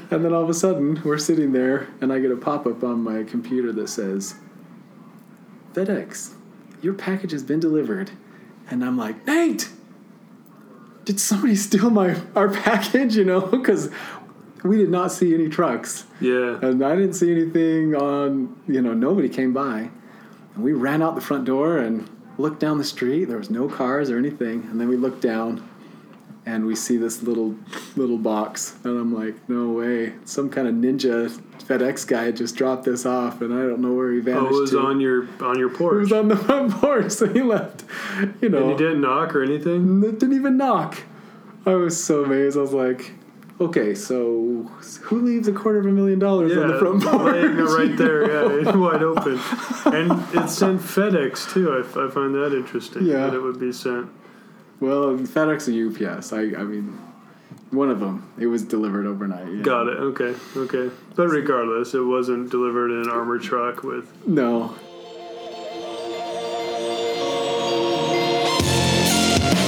and then all of a sudden, we're sitting there, and I get a pop up on my computer that says, FedEx, your package has been delivered. And I'm like, Nate, did somebody steal my our package? You know, because we did not see any trucks. Yeah. And I didn't see anything on, you know, nobody came by. And we ran out the front door and looked down the street. There was no cars or anything. And then we looked down and we see this little little box. And I'm like, no way. Some kind of ninja FedEx guy just dropped this off and I don't know where he vanished. Oh, it was to. on your on your porch It was on the front porch, so he left. You know, and you didn't knock or anything? it didn't even knock. I was so amazed. I was like, okay, so who leaves a quarter of a million dollars on the front porch? laying it right there, yeah, wide open. And it's sent FedEx too. I, I find that interesting. Yeah. That it would be sent. Well, FedEx or UPS. I, I mean, one of them. It was delivered overnight. yeah. Got it. Okay. Okay. But regardless, it wasn't delivered in an armored truck with. No.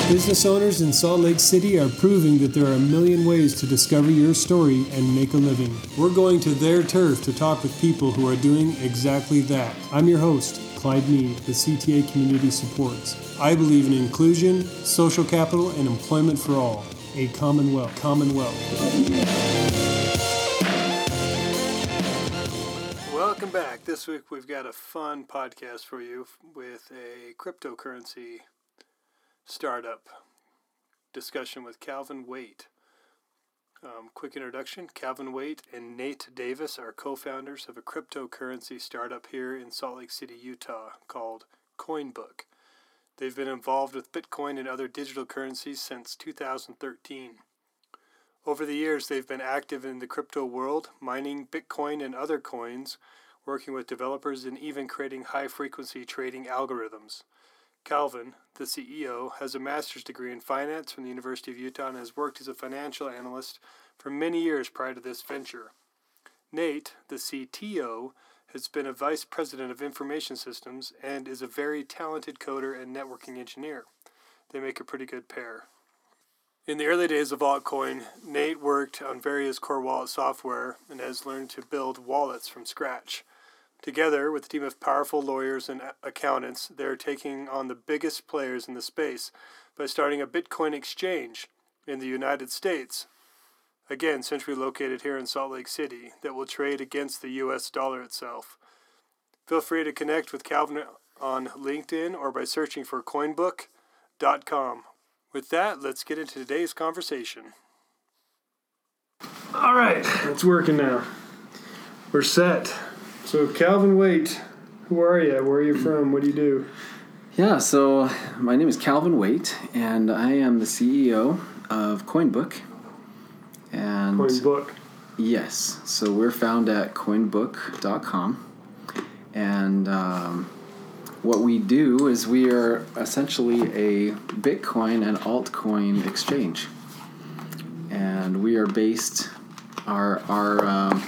Business owners in Salt Lake City are proving that there are a million ways to discover your story and make a living. We're going to their turf to talk with people who are doing exactly that. I'm your host, Clyde Mead, the CTA Community Supports. I believe in inclusion, social capital, and employment for all. A commonwealth. Commonwealth. Welcome back. This week we've got a fun podcast for you with a cryptocurrency startup discussion with Calvin Waite. Um, quick introduction Calvin Waite and Nate Davis are co founders of a cryptocurrency startup here in Salt Lake City, Utah called CoinBook. They've been involved with Bitcoin and other digital currencies since 2013. Over the years, they've been active in the crypto world, mining Bitcoin and other coins, working with developers, and even creating high frequency trading algorithms. Calvin, the CEO, has a master's degree in finance from the University of Utah and has worked as a financial analyst for many years prior to this venture. Nate, the CTO, has been a vice president of information systems and is a very talented coder and networking engineer. They make a pretty good pair. In the early days of altcoin, Nate worked on various core wallet software and has learned to build wallets from scratch. Together with a team of powerful lawyers and accountants, they're taking on the biggest players in the space by starting a Bitcoin exchange in the United States. Again, centrally located here in Salt Lake City, that will trade against the US dollar itself. Feel free to connect with Calvin on LinkedIn or by searching for coinbook.com. With that, let's get into today's conversation. All right, it's working now. We're set. So, Calvin Waite, who are you? Where are you from? What do you do? Yeah, so my name is Calvin Waite, and I am the CEO of CoinBook. And CoinBook. Yes. So we're found at coinbook.com. And um, what we do is we are essentially a Bitcoin and altcoin exchange. And we are based, our, our, um,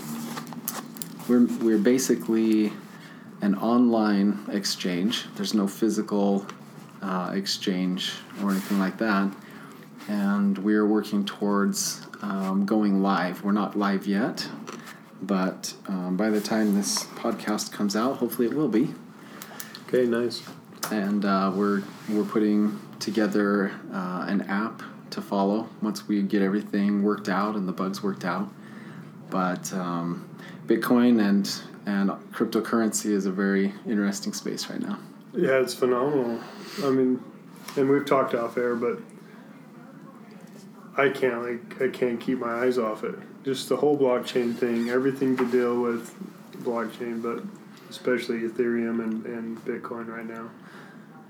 we're, we're basically an online exchange. There's no physical uh, exchange or anything like that. And we're working towards um, going live. We're not live yet, but um, by the time this podcast comes out, hopefully it will be. Okay, nice. And uh, we're we're putting together uh, an app to follow once we get everything worked out and the bugs worked out. But um, Bitcoin and and cryptocurrency is a very interesting space right now. Yeah, it's phenomenal. I mean, and we've talked off air, but I can't like I can't keep my eyes off it. Just the whole blockchain thing, everything to deal with blockchain, but especially Ethereum and, and Bitcoin right now.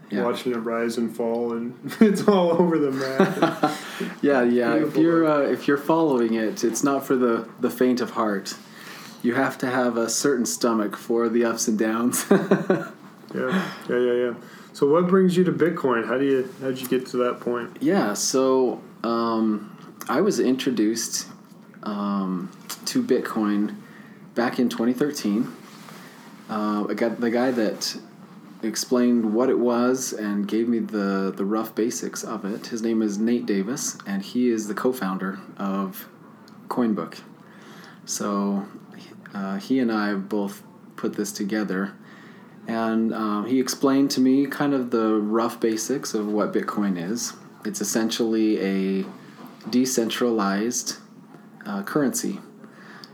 Yeah. Watching it rise and fall, and it's all over the map. Yeah, yeah. If you're uh, if you're following it, it's not for the the faint of heart. You have to have a certain stomach for the ups and downs. yeah, yeah, yeah, yeah. So, what brings you to Bitcoin? How do you how did you get to that point? yeah. So um, I was introduced um, to Bitcoin back in 2013. Uh, I got the guy that explained what it was and gave me the the rough basics of it. His name is Nate Davis, and he is the co-founder of CoinBook. So uh, he and I both put this together. And um, he explained to me kind of the rough basics of what Bitcoin is. It's essentially a decentralized uh, currency.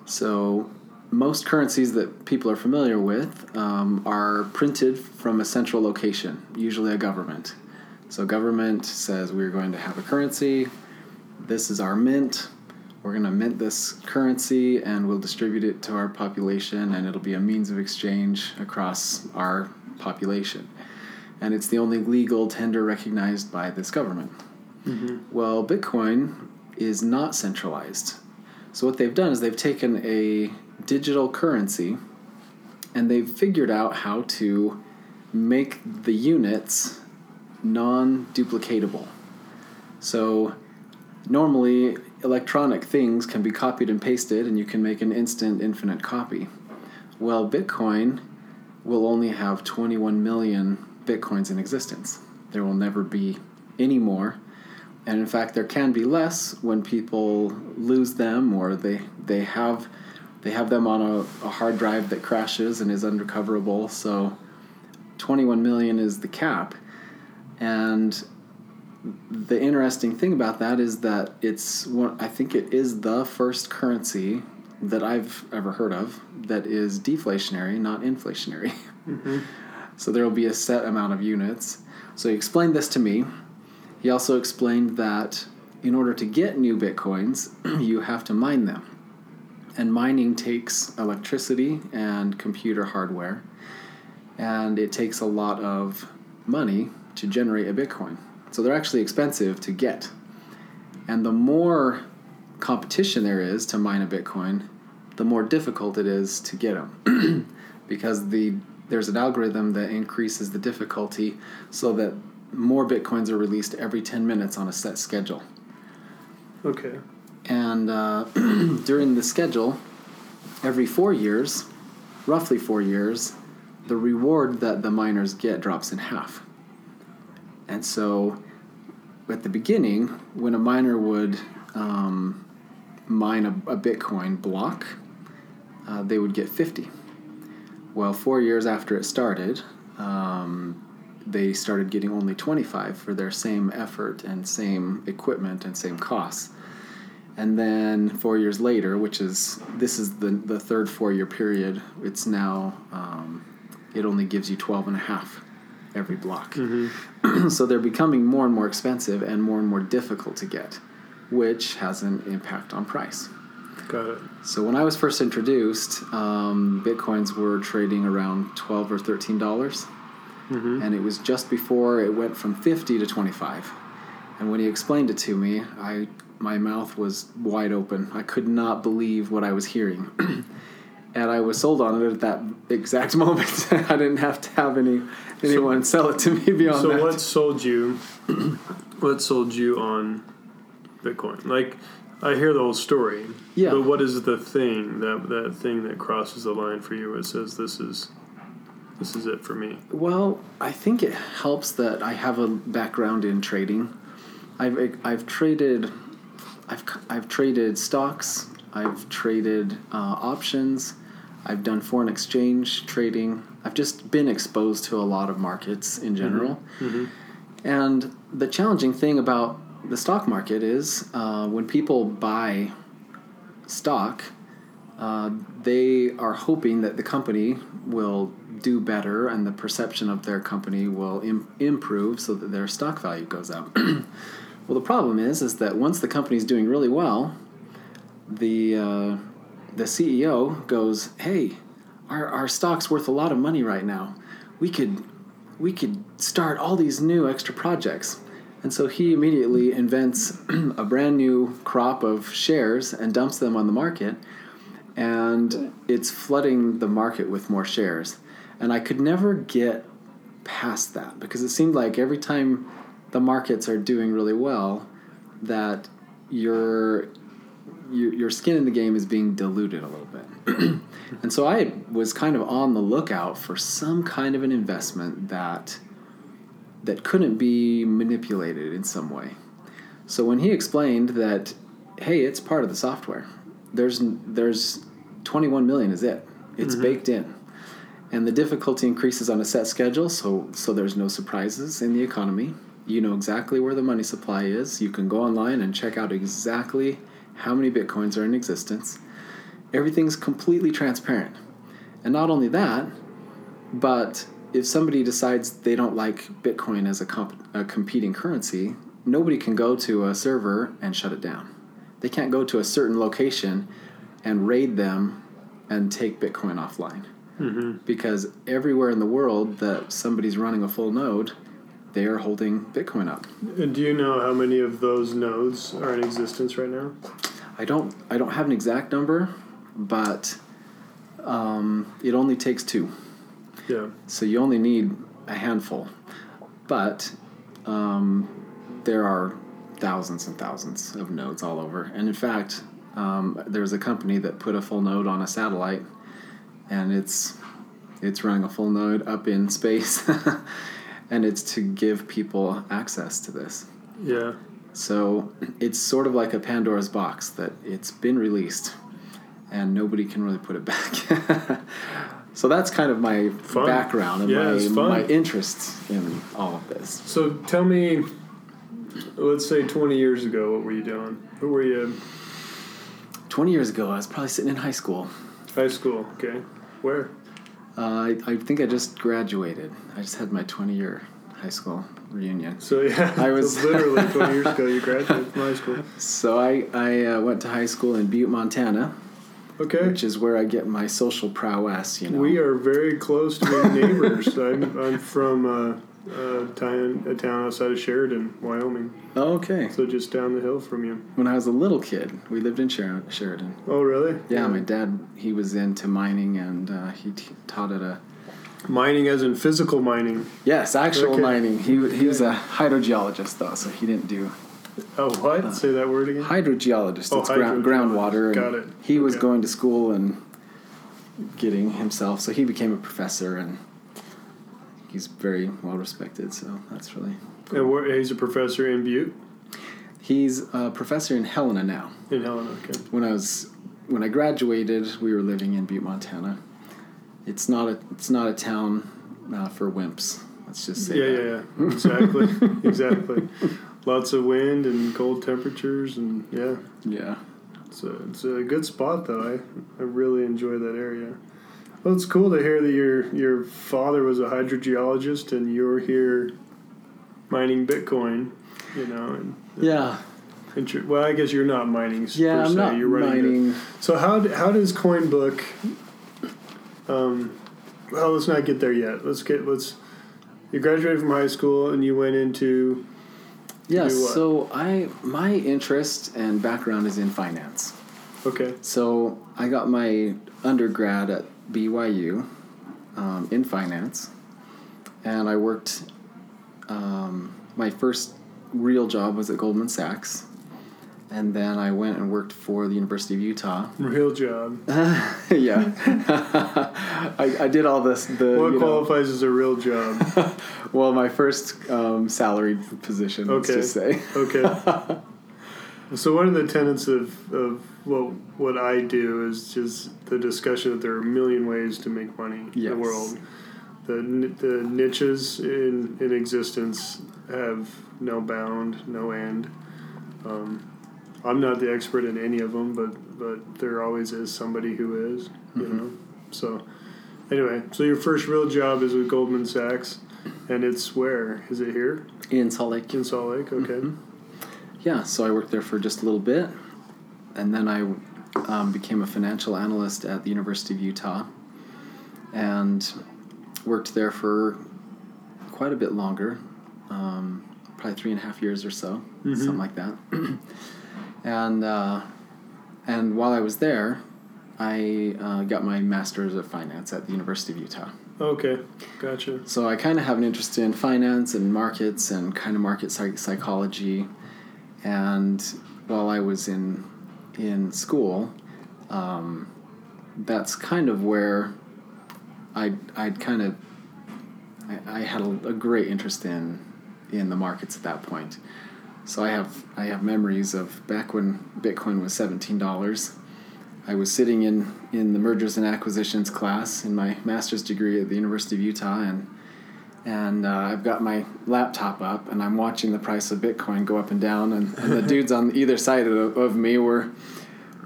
So, most currencies that people are familiar with um, are printed from a central location, usually a government. So, government says we're going to have a currency. This is our mint. We're going to mint this currency and we'll distribute it to our population, and it'll be a means of exchange across our population. And it's the only legal tender recognized by this government. Mm-hmm. Well, Bitcoin is not centralized. So, what they've done is they've taken a digital currency and they've figured out how to make the units non duplicatable. So, normally, electronic things can be copied and pasted, and you can make an instant, infinite copy. Well, Bitcoin will only have 21 million Bitcoins in existence. There will never be any more and in fact there can be less when people lose them or they they have they have them on a, a hard drive that crashes and is unrecoverable so 21 million is the cap and the interesting thing about that is that it's i think it is the first currency that i've ever heard of that is deflationary not inflationary Mm-hmm. So there will be a set amount of units so he explained this to me he also explained that in order to get new bitcoins, you have to mine them. And mining takes electricity and computer hardware, and it takes a lot of money to generate a bitcoin. So they're actually expensive to get. And the more competition there is to mine a bitcoin, the more difficult it is to get them. because the there's an algorithm that increases the difficulty so that more bitcoins are released every 10 minutes on a set schedule. Okay. And uh, during the schedule, every four years, roughly four years, the reward that the miners get drops in half. And so at the beginning, when a miner would um, mine a, a Bitcoin block, uh, they would get 50. Well, four years after it started, um, they started getting only 25 for their same effort and same equipment and same costs. And then four years later, which is this is the, the third four year period, it's now um, it only gives you 12 and a half every block. so they're becoming more and more expensive and more and more difficult to get, which has an impact on price. Got it. So when I was first introduced, um, bitcoins were trading around 12 or 13 dollars Mm-hmm. and it was just before it went from 50 to 25 and when he explained it to me i my mouth was wide open i could not believe what i was hearing and i was sold on it at that exact moment i didn't have to have any anyone sell it to me beyond So that what sold you? what sold you on Bitcoin? Like, I hear the whole story. Yeah. But what is the thing that that thing that crosses the line for you? It says this is this is it for me. Well, I think it helps that I have a background in trading. I've I've traded, I've I've traded stocks. I've traded uh, options. I've done foreign exchange trading. I've just been exposed to a lot of markets in general. Mm-hmm. And the challenging thing about the stock market is uh, when people buy stock, uh, they are hoping that the company will do better and the perception of their company will Im- improve so that their stock value goes up. well, the problem is, is that once the company's doing really well, the uh, the CEO goes, "Hey, our our stock's worth a lot of money right now. We could we could start all these new extra projects." And so he immediately invents a brand new crop of shares and dumps them on the market, and it's flooding the market with more shares. And I could never get past that because it seemed like every time the markets are doing really well, that your your, your skin in the game is being diluted a little bit. and so I was kind of on the lookout for some kind of an investment that that couldn't be manipulated in some way. So when he explained that, hey, it's part of the software, there's there's 21 million is it. It's mm-hmm. baked in. And the difficulty increases on a set schedule, so so there's no surprises in the economy. You know exactly where the money supply is. You can go online and check out exactly how many bitcoins are in existence. Everything's completely transparent. And not only that, but if somebody decides they don't like Bitcoin as a, comp- a competing currency, nobody can go to a server and shut it down. They can't go to a certain location and raid them and take Bitcoin offline. Mm-hmm. Because everywhere in the world that somebody's running a full node, they are holding Bitcoin up. And do you know how many of those nodes are in existence right now? I don't I don't have an exact number, but um, it only takes two. Yeah. So you only need a handful. But um, there are thousands and thousands of nodes all over. And in fact, um, there's a company that put a full node on a satellite, and it's it's running a full node up in space, and it's to give people access to this. Yeah. So it's sort of like a Pandora's box that it's been released, and nobody can really put it back. so that's kind of my Fun. background and Yeah, my, my interest in all of this. So tell me, let's say 20 years ago, what were you doing? What were you? 20 years ago, I was probably sitting in high school. High school. Okay. Where? Uh, I, I think I just graduated. I just had my 20 year high school reunion. So yeah, I so was- literally 20 years ago. You graduated from high school. So I, I uh, went to high school in Butte, Montana, Okay. which is where I get my social prowess, you know. We are very close to being neighbors. I'm, I'm from uh, a, town, a town outside of Sheridan, Wyoming. Oh, okay. So just down the hill from you. When I was a little kid, we lived in Sher- Sheridan. Oh, really? Yeah, my dad, he was into mining and uh, he t- taught at a. Mining as in physical mining. Yes, actual Okay. mining. He, he was a hydrogeologist, though, so he didn't do. Oh, what? Say that word again. Hydrogeologist, Oh, it's ground, hydrogeologist. groundwater. Got it. He was going to school and getting himself, so he became a professor and he's very well respected, so that's really. And where, he's a professor in Butte, He's a professor in Helena now. in Helena. Okay. when I was when I graduated, we were living in Butte, Montana. It's not a it's not a town uh, for wimps. Let's just say Yeah, that. yeah, yeah. Exactly. exactly. Lots of wind and cold temperatures, and yeah, Yeah. So it's a good spot though. I, I really enjoy that area. Well, it's cool to hear that your your father was a hydrogeologist and you're here mining Bitcoin. You know, and, Yeah. and well, I guess you're not mining. Yeah, per I'm se. not You're mining. So how how does CoinBook? Um, well, let's not get there yet. Let's get let's. You graduated from high school and you went into Yes. do? So I my interest and background is in finance. okay So I got my undergrad at BYU um, in finance, and I worked. Um, my first real job was at Goldman Sachs, and then I went and worked for the University of Utah. real job. yeah, I, I did all this. The What you know, qualifies as a real job? well, my first um, salaried position. Let's Okay. just say. Okay. so one of the tenets of, of what what I do is just the discussion that there are a million ways to make money in the world. The the niches in in existence have no bound, no end. Um, I'm not the expert in any of them, but but there always is somebody who is. You Mhm. know. So anyway, so your first real job is with Goldman Sachs, and it's where is it here In Salt Lake. in Salt Lake? Okay. Mhm. Yeah, so I worked there for just a little bit, and then I um, became a financial analyst at the University of Utah, and worked there for quite a bit longer, um, probably three and a half years or so, Mhm. something like that. and uh, and while I was there, I uh, got my master's of finance at the University of Utah. Okay, gotcha. So I kind of have an interest in finance and markets and kind of market psych- psychology. And while I was in in school, um, that's kind of where I I'd kind of I, I had a, a great interest in in the markets at that point. So I have I have memories of back when Bitcoin was seventeen dollars. I was sitting in in the mergers and acquisitions class in my master's degree at the University of Utah, and and uh, I've got my laptop up, and I'm watching the price of Bitcoin go up and down, and, and the dudes on either side of, of me were,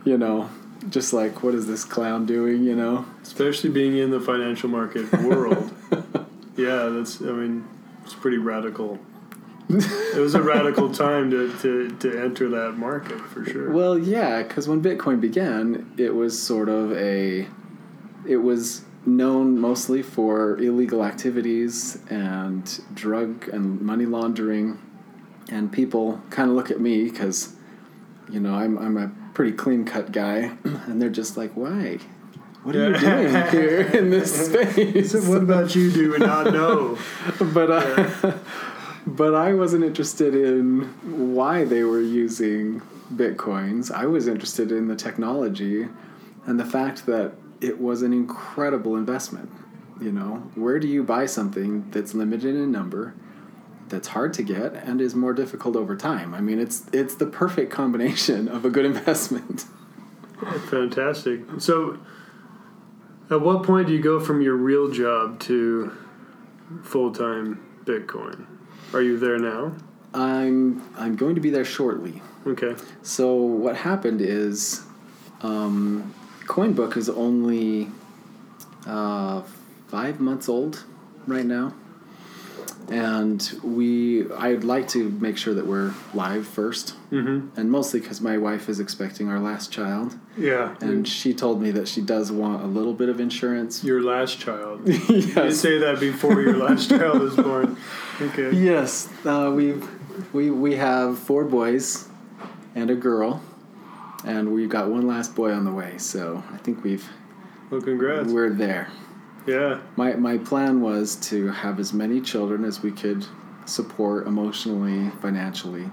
you know, just like, what is this clown doing, you know? Especially being in the financial market world. yeah, that's. I mean, it's pretty radical. It was a radical time to, to, to enter that market for sure. Well, yeah, because when Bitcoin began, it was sort of a, it was known mostly for illegal activities and drug and money laundering, and people kind of look at me because, you know, I'm I'm a pretty clean cut guy, and they're just like, why? What are you doing here in this space? So what about you do and not know? but uh, but I wasn't interested in why they were using bitcoins. I was interested in the technology and the fact that it was an incredible investment. You know, where do you buy something that's limited in number, that's hard to get, and is more difficult over time? I mean, it's it's the perfect combination of a good investment. Fantastic. So, at what point do you go from your real job to full time Bitcoin? Are you there now? I'm I'm going to be there shortly. Okay. So what happened is, um, CoinBook is only uh, five months old right now, and we I'd like to make sure that we're live first, Mm-hmm. and mostly because my wife is expecting our last child, Yeah. and she told me that she does want a little bit of insurance. your last child. You say that before your last child is born. Okay. Yes, uh, we've we we have four boys and a girl, and we've got one last boy on the way. So I think we've Well, congrats. we're there. Yeah. My my plan was to have as many children as we could support emotionally, financially,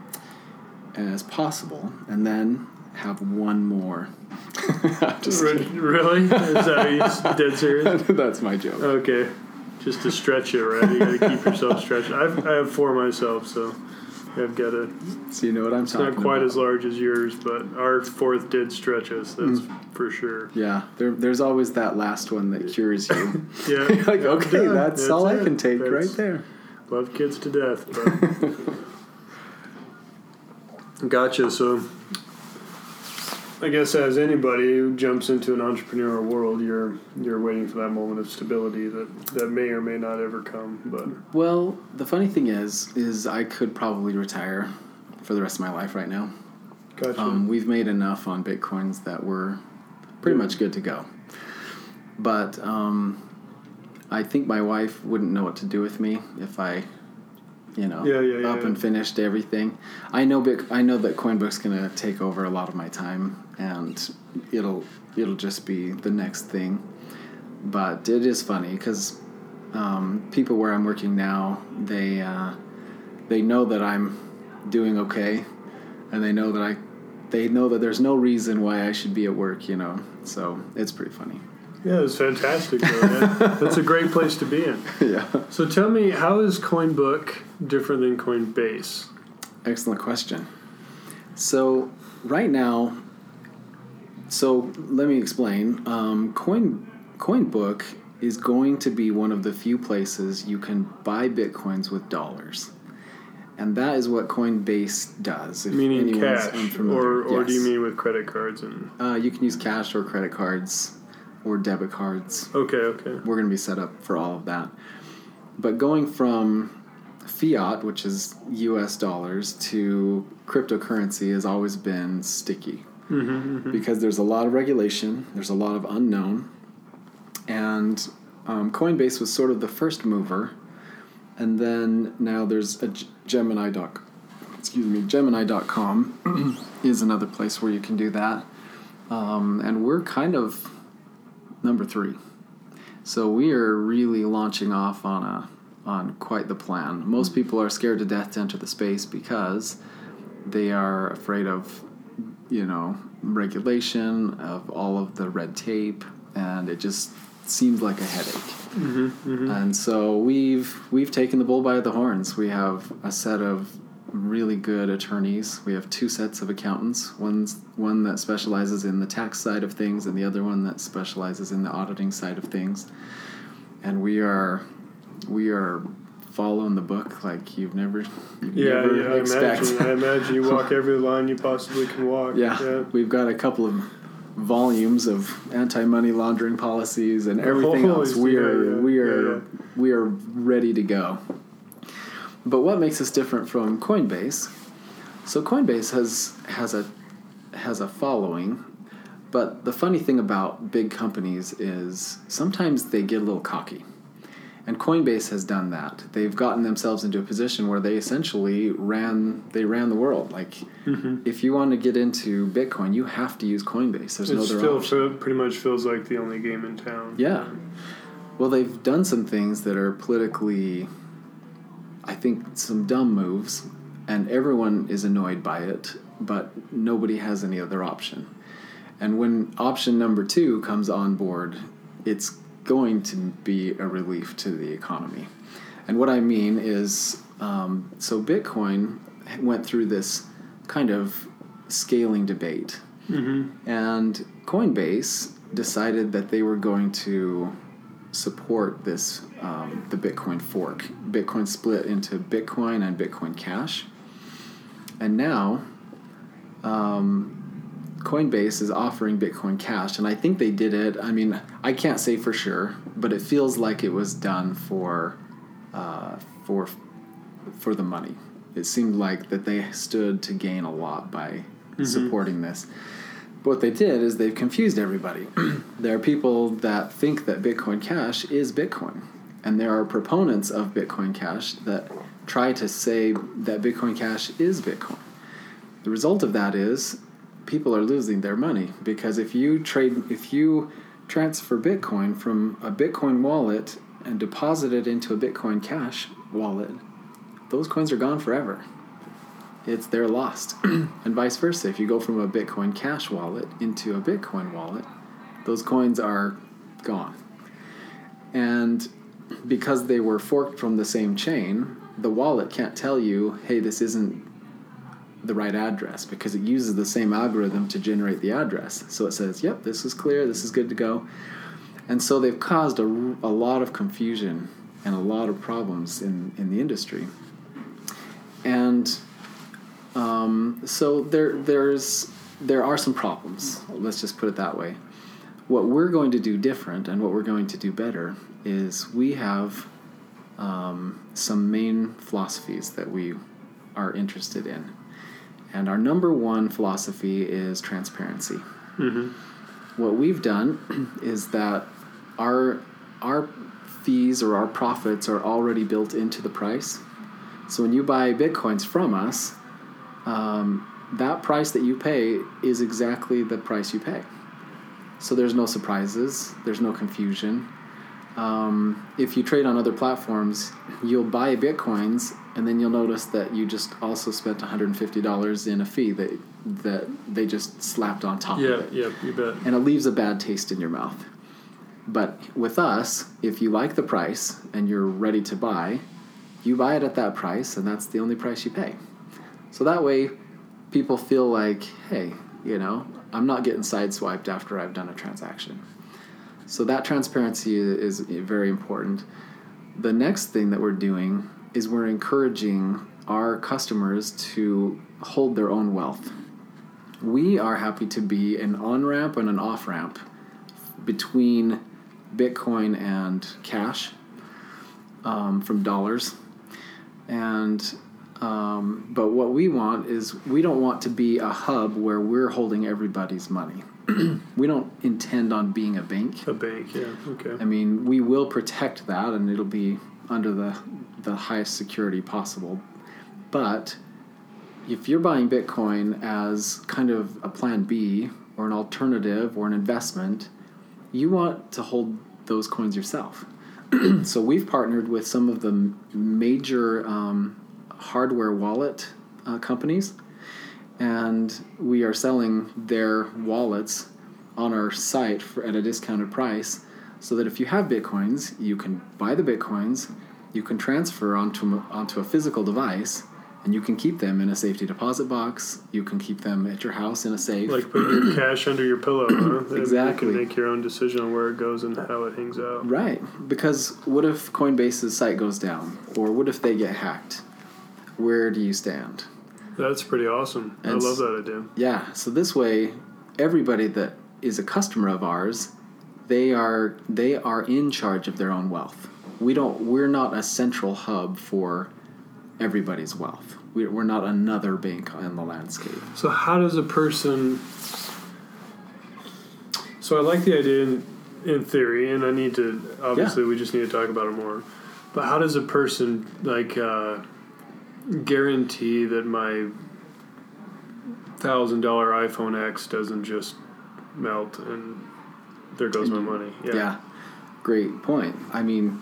as possible, and then have one more. Just Re- really? Is that are you dead serious? That's my joke. Okay. Just to stretch it, right? You got to keep yourself stretched. I've, I have four myself, so I've got to. So you know what I'm It's talking not quite about. as large as yours, but our fourth did stretch us. That's mm. for sure. yeah, there, there's always that last one that cures you. Yeah. Like, okay, done. that's, all I can take That's- right there. Love kids to death. But. gotcha. So, I guess as anybody who jumps into an entrepreneurial world, you're you're waiting for that moment of stability that that may or may not ever come. But Well, the funny thing is, is I could probably retire for the rest of my life right now. gotcha. Um, we've made enough on bitcoins that we're pretty Yeah. much good to go. But um, I think my wife wouldn't know what to do with me if I, you know, Yeah, yeah, yeah, up and finished everything. I know Bit- I know that CoinBook's gonna take over a lot of my time, and it'll it'll just be the next thing. But it is funny because um, people where I'm working now, they uh, they know that I'm doing okay, and they know that I they know that there's no reason why I should be at work, you know. So it's pretty funny. Yeah, it's fantastic. Though. That's a great place to be in. yeah. So tell me, how is CoinBook different than Coinbase? Excellent question. So right now, so let me explain. Um, Coin CoinBook is going to be one of the few places you can buy bitcoins with dollars, and that is what Coinbase does. If Meaning cash, unfamiliar. or or do you mean with credit cards and? Uh, you can use cash or credit cards or debit cards. Okay, okay. We're going to be set up for all of that. But going from fiat, which is US dollars, to cryptocurrency has always been sticky Mm-hmm, because there's a lot of regulation, there's a lot of unknown, and um, Coinbase was sort of the first mover, and then now there's a G- Gemini doc, excuse me, Gemini.com is another place where you can do that, um, and we're kind of number three. So we are really launching off on a on quite the plan. Most mm. people are scared to death to enter the space because they are afraid of you know regulation of all of the red tape and it just seems like a headache. Mm-hmm, mm-hmm. And so we've we've taken the bull by the horns. We have a set of really good attorneys. We have two sets of accountants. One's one that specializes in the tax side of things, and the other one that specializes in the auditing side of things. And we are we are following the book like you've never you've Yeah, never yeah. I imagine. I imagine you walk every line you possibly can walk. yeah, Yeah. we've got a couple of volumes of anti-money laundering policies and everything else. We yeah, are we are we are ready to go. But what makes us different from Coinbase? So Coinbase has has a has a following, but the funny thing about big companies is sometimes they get a little cocky. And Coinbase has done that. They've gotten themselves into a position where they essentially ran they ran the world. Like mm-hmm. if you want to get into Bitcoin, you have to use Coinbase. There's It no other still option. pretty much feels like the only game in town. Yeah. Well, they've done some things that are politically, I think, some dumb moves, and everyone is annoyed by it, but nobody has any other option. And when option number two comes on board, it's going to be a relief to the economy. And what I mean is, um, so Bitcoin went through this kind of scaling debate. And Coinbase decided that they were going to support this um, the Bitcoin fork. Bitcoin split into Bitcoin and Bitcoin Cash, and now um, Coinbase is offering Bitcoin Cash, and I think they did it. I mean, I can't say for sure, but it feels like it was done for uh, for for the money. It seemed like that they stood to gain a lot by supporting this. What they did is they've confused everybody. there are people that think that Bitcoin Cash is Bitcoin, and there are proponents of Bitcoin Cash that try to say that Bitcoin Cash is Bitcoin. The result of that is people are losing their money because if you trade if you transfer Bitcoin from a Bitcoin wallet and deposit it into a Bitcoin Cash wallet, those coins are gone forever it's they're lost. And vice versa if you go from a bitcoin cash wallet into a bitcoin wallet those coins are gone. And because they were forked from the same chain the wallet can't tell you hey this isn't the right address because it uses the same algorithm to generate the address. So it says yep this is clear this is good to go. And so they've caused a, a lot of confusion and a lot of problems in, in the industry. And um, so there there's there are some problems. Let's just put it that way. What we're going to do different and what we're going to do better is we have um, some main philosophies that we are interested in, and our number one philosophy is transparency. What we've done is that our our fees or our profits are already built into the price. So when you buy bitcoins from us, um, that price that you pay is exactly the price you pay. So there's no surprises, there's no confusion. Um, if you trade on other platforms, you'll buy bitcoins, and then you'll notice that you just also spent $150 in a fee that that they just slapped on top Yeah, of it yeah, you bet. and it leaves a bad taste in your mouth. But with us, if you like the price and you're ready to buy, you buy it at that price, and that's the only price you pay. So that way, people feel like, hey, you know, I'm not getting sideswiped after I've done a transaction. So that transparency is very important. The next thing that we're doing is we're encouraging our customers to hold their own wealth. We are happy to be an on ramp and an off ramp between Bitcoin and cash um, from dollars. And um, but what we want is we don't want to be a hub where we're holding everybody's money. we don't intend on being a bank. A bank, yeah, okay. I mean, we will protect that, and it'll be under the the highest security possible. But if you're buying Bitcoin as kind of a plan B or an alternative or an investment, you want to hold those coins yourself. so we've partnered with some of the major um, hardware wallet uh, companies, and we are selling their wallets on our site for, at a discounted price so that if you have bitcoins you can buy the bitcoins you can transfer onto, a- onto a physical device and you can keep them in a safety deposit box. You can keep them at your house in a safe. Like put your cash under your pillow. Huh? Exactly. You can make your own decision on where it goes and how it hangs out. Right, because what if Coinbase's site goes down, or what if they get hacked? Where do you stand? That's pretty awesome. I love that idea. Yeah, so this way, everybody that is a customer of ours, they are they are in charge of their own wealth. We don't. We're not a central hub for everybody's wealth. We- We're not another bank in the landscape. So how does a person? So I like the idea in, in theory, and I need to obviously we just need to talk about it more. But how does a person like uh, guarantee that my thousand dollar iPhone X doesn't just melt and there goes my money? Yeah. great point. I mean,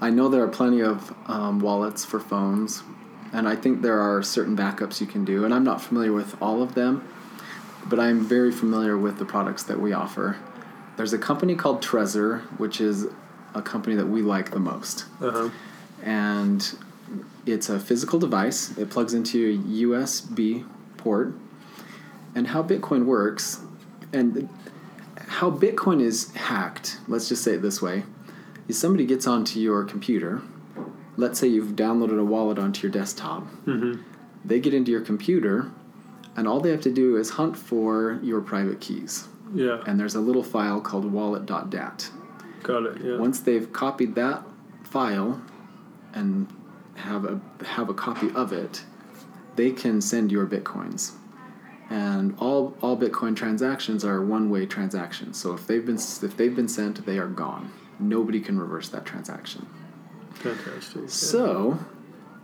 I know there are plenty of um, wallets for phones, and I think there are certain backups you can do. And I'm not familiar with all of them, but I'm very familiar with the products that we offer. There's a company called Trezor, which is a company that we like the most. Uh-huh. and it's a physical device. It plugs into a USB port. And how Bitcoin works, and how Bitcoin is hacked, let's just say it this way, is somebody gets onto your computer. Let's say you've downloaded a wallet onto your desktop. Mm-hmm. They get into your computer, and all they have to do is hunt for your private keys. Yeah. And there's a little file called wallet.dat. Got it. Yeah. Once they've copied that file and have a have a copy of it, they can send your bitcoins. And all all Bitcoin transactions are one-way transactions. So if they've been if they've been sent, they are gone. Nobody can reverse that transaction. Fantastic. So,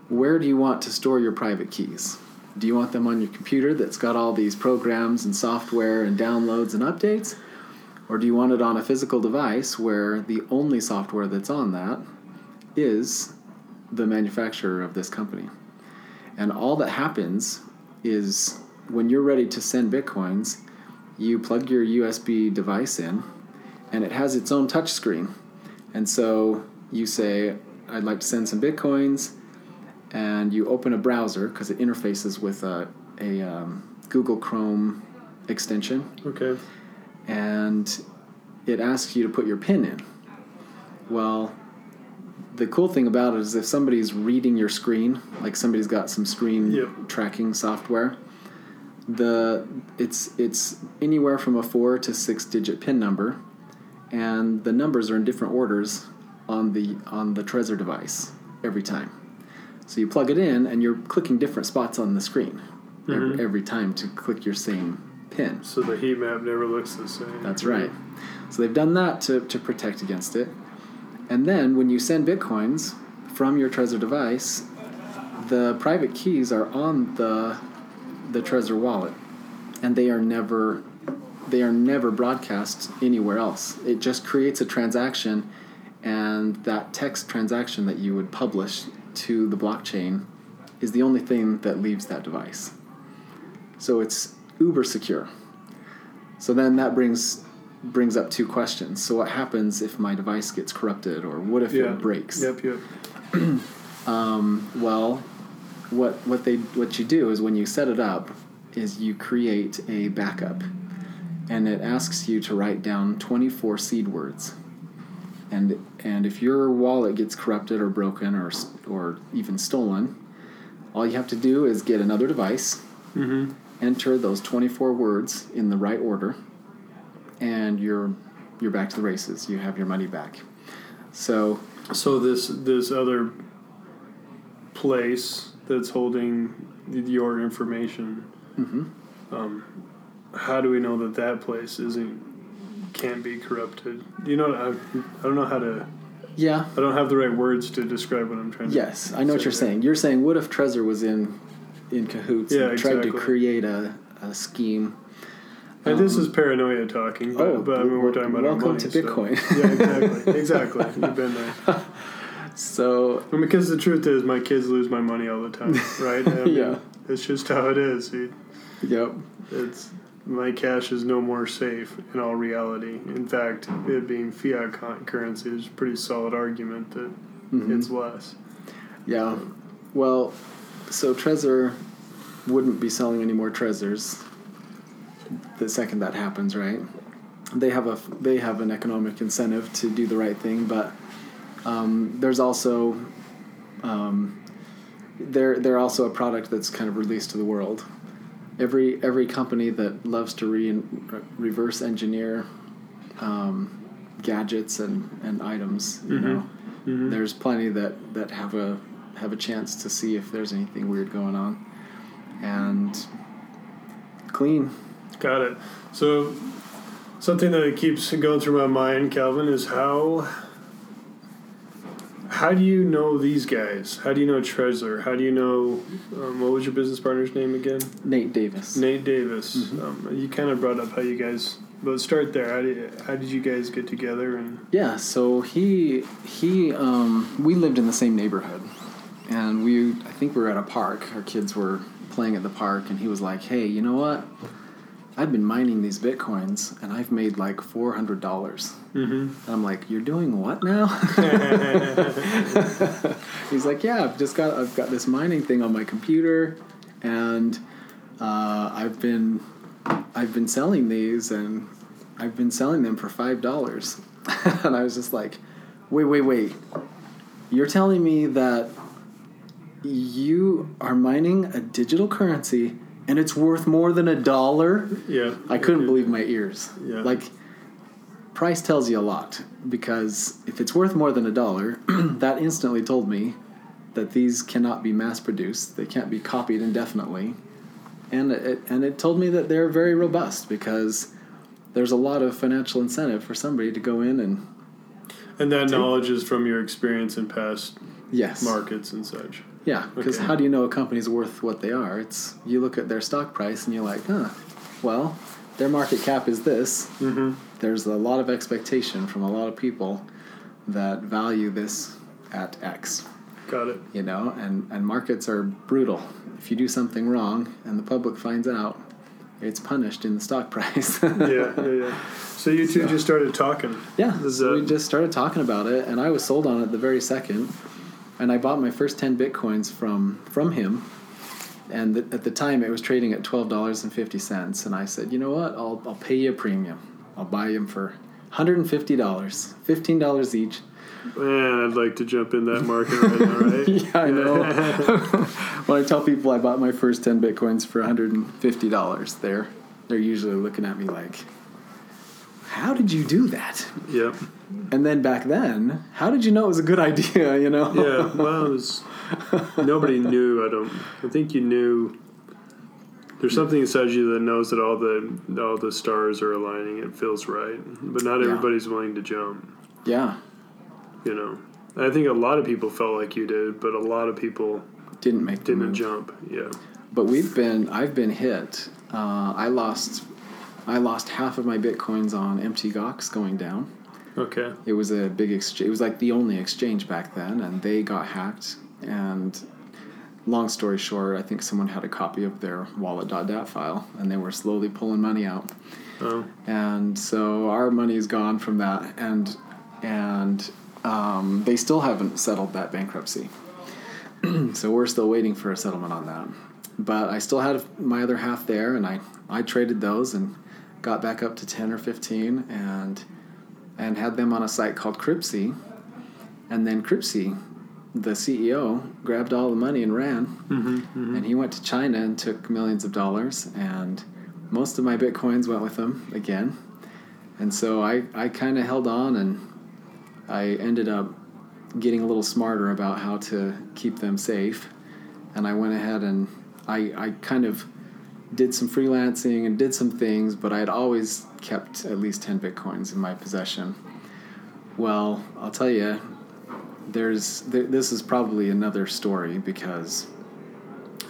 where do you want to store your private keys? Do you want them on your computer that's got all these programs and software and downloads and updates? Or do you want it on a physical device where the only software that's on that is the manufacturer of this company? And all that happens is when you're ready to send bitcoins, you plug your USB device in and it has its own touch screen. And so you say, I'd like to send some bitcoins, and you open a browser because it interfaces with a, a um, Google Chrome extension, Okay. and it asks you to put your PIN in. Well, the cool thing about it is if somebody's reading your screen, like somebody's got some screen Yep. tracking software, the it's it's anywhere from a four to six digit PIN number, and the numbers are in different orders on the on the Trezor device every time. So you plug it in, and you're clicking different spots on the screen Mhm. every, every time to click your same PIN. So the heat map never looks the same. That's right. So they've done that to, to protect against it. And then when you send bitcoins from your Trezor device, the private keys are on the the Trezor wallet, and they are never they are never broadcast anywhere else. It just creates a transaction, and that text transaction that you would publish to the blockchain is the only thing that leaves that device. So it's uber secure. So then that brings brings up two questions. So what happens if my device gets corrupted, or what if Yeah. it breaks? Yep. Yep. Um, well, what what they what you do is when you set it up is you create a backup, and it asks you to write down twenty four seed words. And and if your wallet gets corrupted or broken or or even stolen, all you have to do is get another device, Mm-hmm. enter those 24 words in the right order and you're you're back to the races you have your money back so So this this other place that's holding your information. mhm. Um, how do we know that that place isn't can't be corrupted? You know, I, I don't know how to. yeah I don't have the right words to describe what I'm trying to. yes i know what you're there. saying you're saying what if trezor was in in cahoots Yeah, and tried to create a, a scheme And this Um, is paranoia talking, but, oh, but I mean, we're talking about welcome money, to so- Bitcoin. yeah, exactly, exactly. You've been there. so because the truth is, my kids lose my money all the time, right? I mean, Yeah. It's just how it is. It- yep It's my cash is no more safe in all reality. In fact, it being fiat con- currency is a pretty solid argument that Mhm. it's less. Yeah. Well, so Trezor wouldn't be selling any more Trezors the second that happens, right? They have a they have an economic incentive to do the right thing, but um, there's also um, they're they're also a product that's kind of released to the world. Every every company that loves to re- reverse engineer um, gadgets and, and items, you Mhm. know, Mhm. there's plenty that, that have a have a chance to see if there's anything weird going on, and clean. Got it. So, something that keeps going through my mind, Calvin, is how. How do you know these guys? How do you know Trezor? How do you know um, what was your business partner's name again? Nate Davis. Nate Davis. Um, you kind of brought up how you guys. But start there. How did how did you guys get together? And Yeah, so he he um, we lived in the same neighborhood, and we I think we were at a park. Our kids were playing at the park, and he was like, "Hey, you know what? I've been mining these bitcoins, and I've made like four hundred dollars." mm-hmm. I'm like, "You're doing what now?" He's like, "Yeah, I've just got I've got this mining thing on my computer, and uh, I've been I've been selling these, and I've been selling them for five dollars." and I was just like, "Wait, wait, wait! You're telling me that you are mining a digital currency and it's worth more than a dollar?" yeah, I couldn't believe my ears. Yeah. Like, price tells you a lot because if it's worth more than a dollar, that instantly told me that these cannot be mass produced. They can't be copied indefinitely, and it and it told me that they're very robust because there's a lot of financial incentive for somebody to go in and And that knowledge is from your experience in past yes, markets and such. Yeah. Because Okay. how do you know a company's worth what they are? It's you look at their stock price and you're like, huh, well, their market cap is this. Mm-hmm. there's a lot of expectation from a lot of people that value this at X, Got it. you know, and, and markets are brutal. If you do something wrong and the public finds out, it's punished in the stock price. Yeah, yeah, yeah. So you two just started talking. yeah. So we just started talking about it, and I was sold on it the very second. And I bought my first 10 bitcoins from, from him. And th- at the time, it was trading at $12.50. And I said, you know what? I'll, I'll pay you a premium. I'll buy them for $150, $15 each. Man, I'd like to jump in that market right now, right? Yeah, I know. when I tell people I bought my first 10 bitcoins for $150, they're they're usually looking at me like, "How did you do that?" Yep. And then back then, how did you know it was a good idea, you know? Yeah. Well, it was, nobody knew. I don't. I think you knew. There's something inside you that knows that all the all the stars are aligning. It feels right, but not Yeah. everybody's willing to jump. Yeah. You know. I think a lot of people felt like you did, but a lot of people Didn't make the didn't move. jump. Yeah. But we've been I've been hit. Uh, I lost I lost half of my bitcoins on MT Gox going down. Okay. It was a big exchange. It was like the only exchange back then, and they got hacked. And long story short, I think someone had a copy of their wallet.dat file, and they were slowly pulling money out. Oh. And so our money is gone from that, and and um, they still haven't settled that bankruptcy. so we're still waiting for a settlement on that. But I still had my other half there, and I I traded those and got back up to ten or fifteen, and and had them on a site called Cryptsy. And then Cryptsy, the CEO, grabbed all the money and ran. Mm-hmm, And he went to China and took millions of dollars. And most of my bitcoins went with him again. And so I, I kind of held on and I ended up getting a little smarter about how to keep them safe. And I went ahead and I, I kind of did some freelancing and did some things, but I had always kept at least 10 bitcoins in my possession. Well, I'll tell you, there's th- this is probably another story because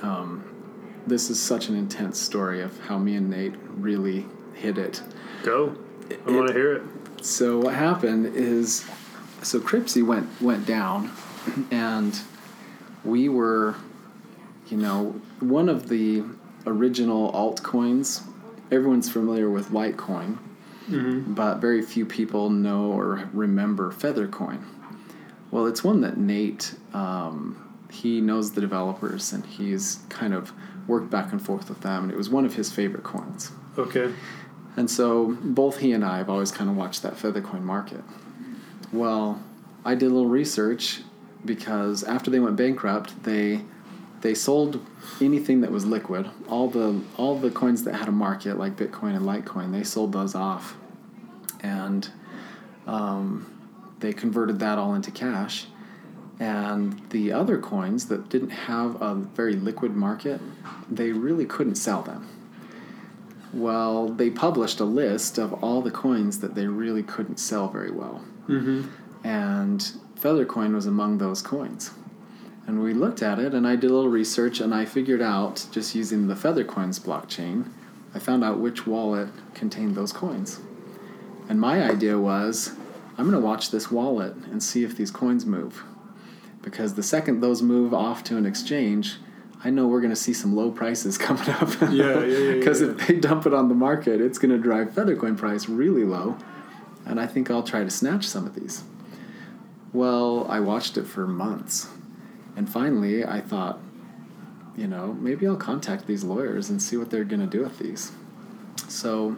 um, this is such an intense story of how me and Nate really hit it. Go. I want to hear it. So what happened is, so Cryptsy went went down, and we were, you know, one of the original altcoins. Everyone's familiar with Litecoin, Mm-hmm. but very few people know or remember Feathercoin. Well, it's one that Nate um, he knows the developers and he's kind of worked back and forth with them, and it was one of his favorite coins. Okay. And so both he and I have always kind of watched that Feathercoin market. Well, I did a little research because after they went bankrupt, they they sold anything that was liquid. All the all the coins that had a market, like Bitcoin and Litecoin, they sold those off, and um, they converted that all into cash. And the other coins that didn't have a very liquid market, they really couldn't sell them. Well, they published a list of all the coins that they really couldn't sell very well. Mm-hmm. And Feathercoin was among those coins. And we looked at it, and I did a little research, and I figured out, just using the Feathercoins blockchain, I found out which wallet contained those coins. And my idea was, I'm going to watch this wallet and see if these coins move. Because the second those move off to an exchange, I know we're going to see some low prices coming up. Yeah, yeah, yeah, Because yeah, if they dump it on the market, it's going to drive Feathercoin price really low. And I think I'll try to snatch some of these. Well, I watched it for months. And finally, I thought, you know, maybe I'll contact these lawyers and see what they're going to do with these. So,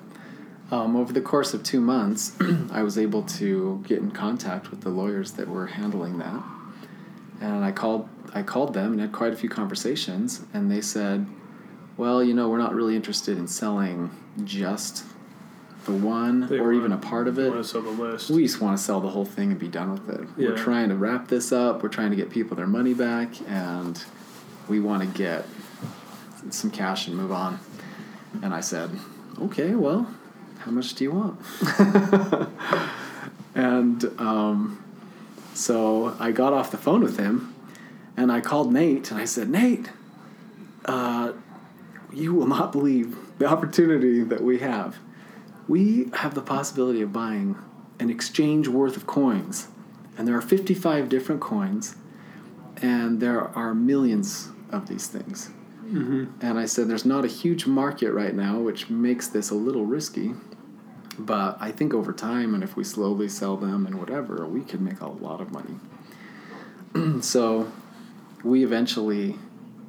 um, over the course of two months, I was able to get in contact with the lawyers that were handling that, and I called I called them and had quite a few conversations, and they said, "Well, you know, we're not really interested in selling just the one They or want- even a part of it. want to sell the list. We just want to sell the whole thing and be done with it. Yeah. We're trying to wrap this up. We're trying to get people their money back, and we want to get some cash and move on." And I said, "Okay, well, how much do you want?" and um, so I got off the phone with him, and I called Nate, and I said, "Nate, uh, you will not believe the opportunity that we have. We have the possibility of buying an exchange worth of coins, and there are 55 different coins, and there are millions of these things." Mm-hmm. And I said, there's not a huge market right now, which makes this a little risky. But I think over time, and if we slowly sell them and whatever, we could make a lot of money. so we eventually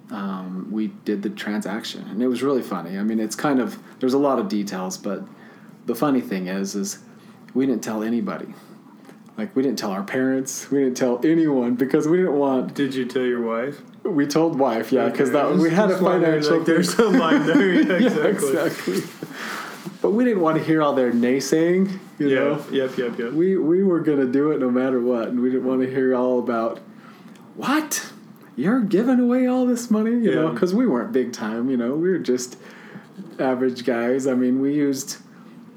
um, we did the transaction, and it was really funny. I mean, it's kind of there's a lot of details, but the funny thing is, is we didn't tell anybody. Like we didn't tell our parents, we didn't tell anyone because we didn't want. Did you tell your wife? We told wife, yeah, because Okay, that was we had a financial. Like, there's some line there. Yeah, Yeah, exactly. exactly. But we didn't want to hear all their naysaying, you Yeah. know. Yep. Yep. Yep. We we were gonna do it no matter what, and we didn't want to hear all about what you're giving away all this money, you know, because we weren't big time, you know. We were just average guys. I mean, we used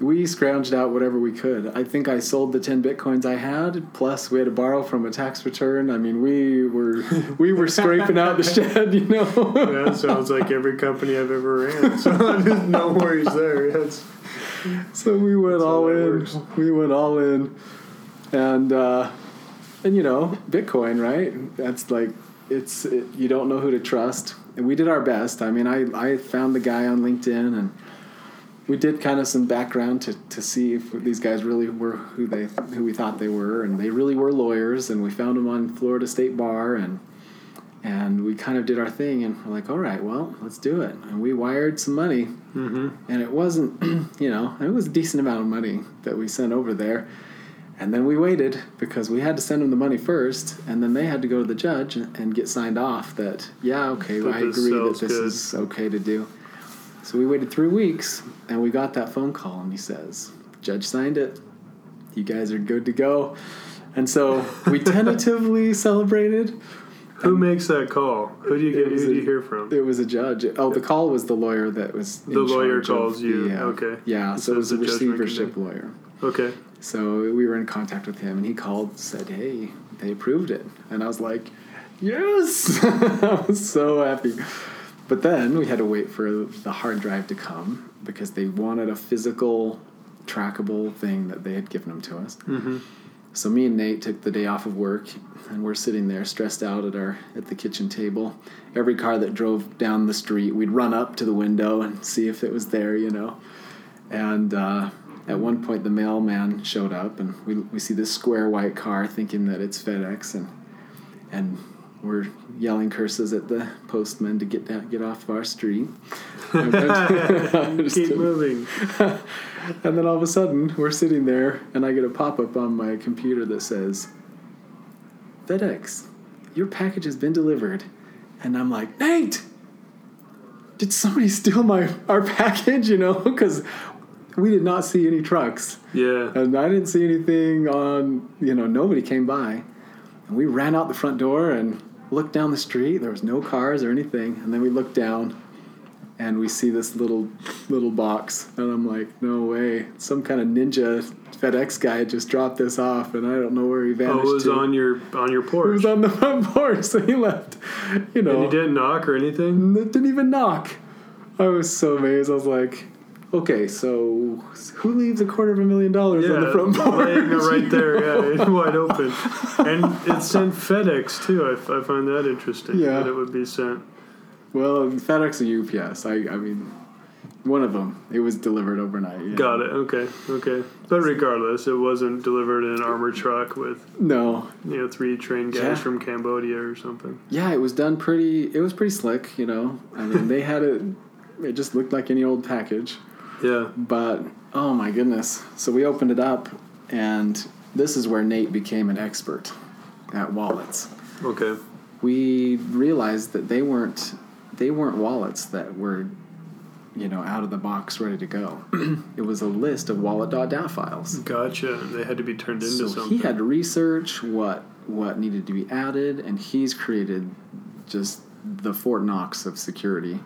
we scrounged out whatever we could. I think I sold the ten bitcoins I had, plus we had to borrow from a tax return. I mean, we were we were scraping out the shed, you know. That sounds like every company I've ever ran. So no worries there. That's So we went all in. works. We went all in, and uh, and you know Bitcoin, right? That's like it's it, you don't know who to trust, and we did our best. I mean, I I found the guy on LinkedIn, and we did kind of some background to, to see if these guys really were who they who we thought they were, and they really were lawyers, and we found them on Florida State Bar, and and we kind of did our thing, and we're like, all right, well, let's do it, and we wired some money mm-hmm. and it wasn't you know it was a decent amount of money that we sent over there and then we waited because we had to send them the money first and then they had to go to the judge and, and get signed off that yeah okay That i agree that this good. is okay to do so we waited three weeks and we got that phone call and he says judge signed it you guys are good to go and so we tentatively celebrated Who makes that call? Who do you get? Who do a- you hear from? It was a judge. Oh, the call was the lawyer that was. The lawyer calls you. the, uh, Okay. Yeah, so it was a says the judgment receivership lawyer. Okay. So we were in contact with him, and he called, said, "Hey, they approved it," and I was like, "Yes!" I was so happy. But then we had to wait for the hard drive to come because they wanted a physical, trackable thing that they had given them to us. Mm-hmm. So me and Nate took the day off of work, and we're sitting there stressed out at our at the kitchen table. Every car that drove down the street, we'd run up to the window and see if it was there, you know. And uh, at one point, the mailman showed up, and we we see this square white car, thinking that it's FedEx, and and we're yelling curses at the postman to get down, get off our street. Keep moving. And then all of a sudden, we're sitting there, and I get a pop up on my computer that says, FedEx, your package has been delivered. And I'm like, Nate, did somebody steal my our package? You know, because we did not see any trucks, Yeah. and I didn't see anything on. You know, nobody came by, and we ran out the front door and looked down the street. There was no cars or anything, and then we looked down, and we see this little little box, and I'm like, no way, some kind of ninja FedEx guy just dropped this off, and I don't know where he Oh, vanished it was to. on your on your porch. It was on the front porch, so he left. You know, and you didn't knock or anything. didn't even knock. I was so amazed. I was like, okay, so who leaves a quarter of a million dollars on the front porch? laying it right there, yeah, wide open. And it's sent FedEx too. I find that interesting. Yeah. that it would be sent. Well, FedEx or UPS. I, I mean, one of them. It was delivered overnight. yeah. Got it. Okay. Okay. But regardless, it wasn't delivered in an armored truck with No. you know three trained guys Yeah. from Cambodia or something. Yeah, it was done pretty. It was pretty slick. You know, I mean, they had it. It just looked like any old package. Yeah. But oh my goodness! So we opened it up, and this is where Nate became an expert at wallets. Okay. we realized that they weren't they weren't wallets that were you know out of the box ready to go it was a list of wallet.dat files Gotcha. They had to be turned into so something. he had to research what what needed to be added and he's created just the fort knox of security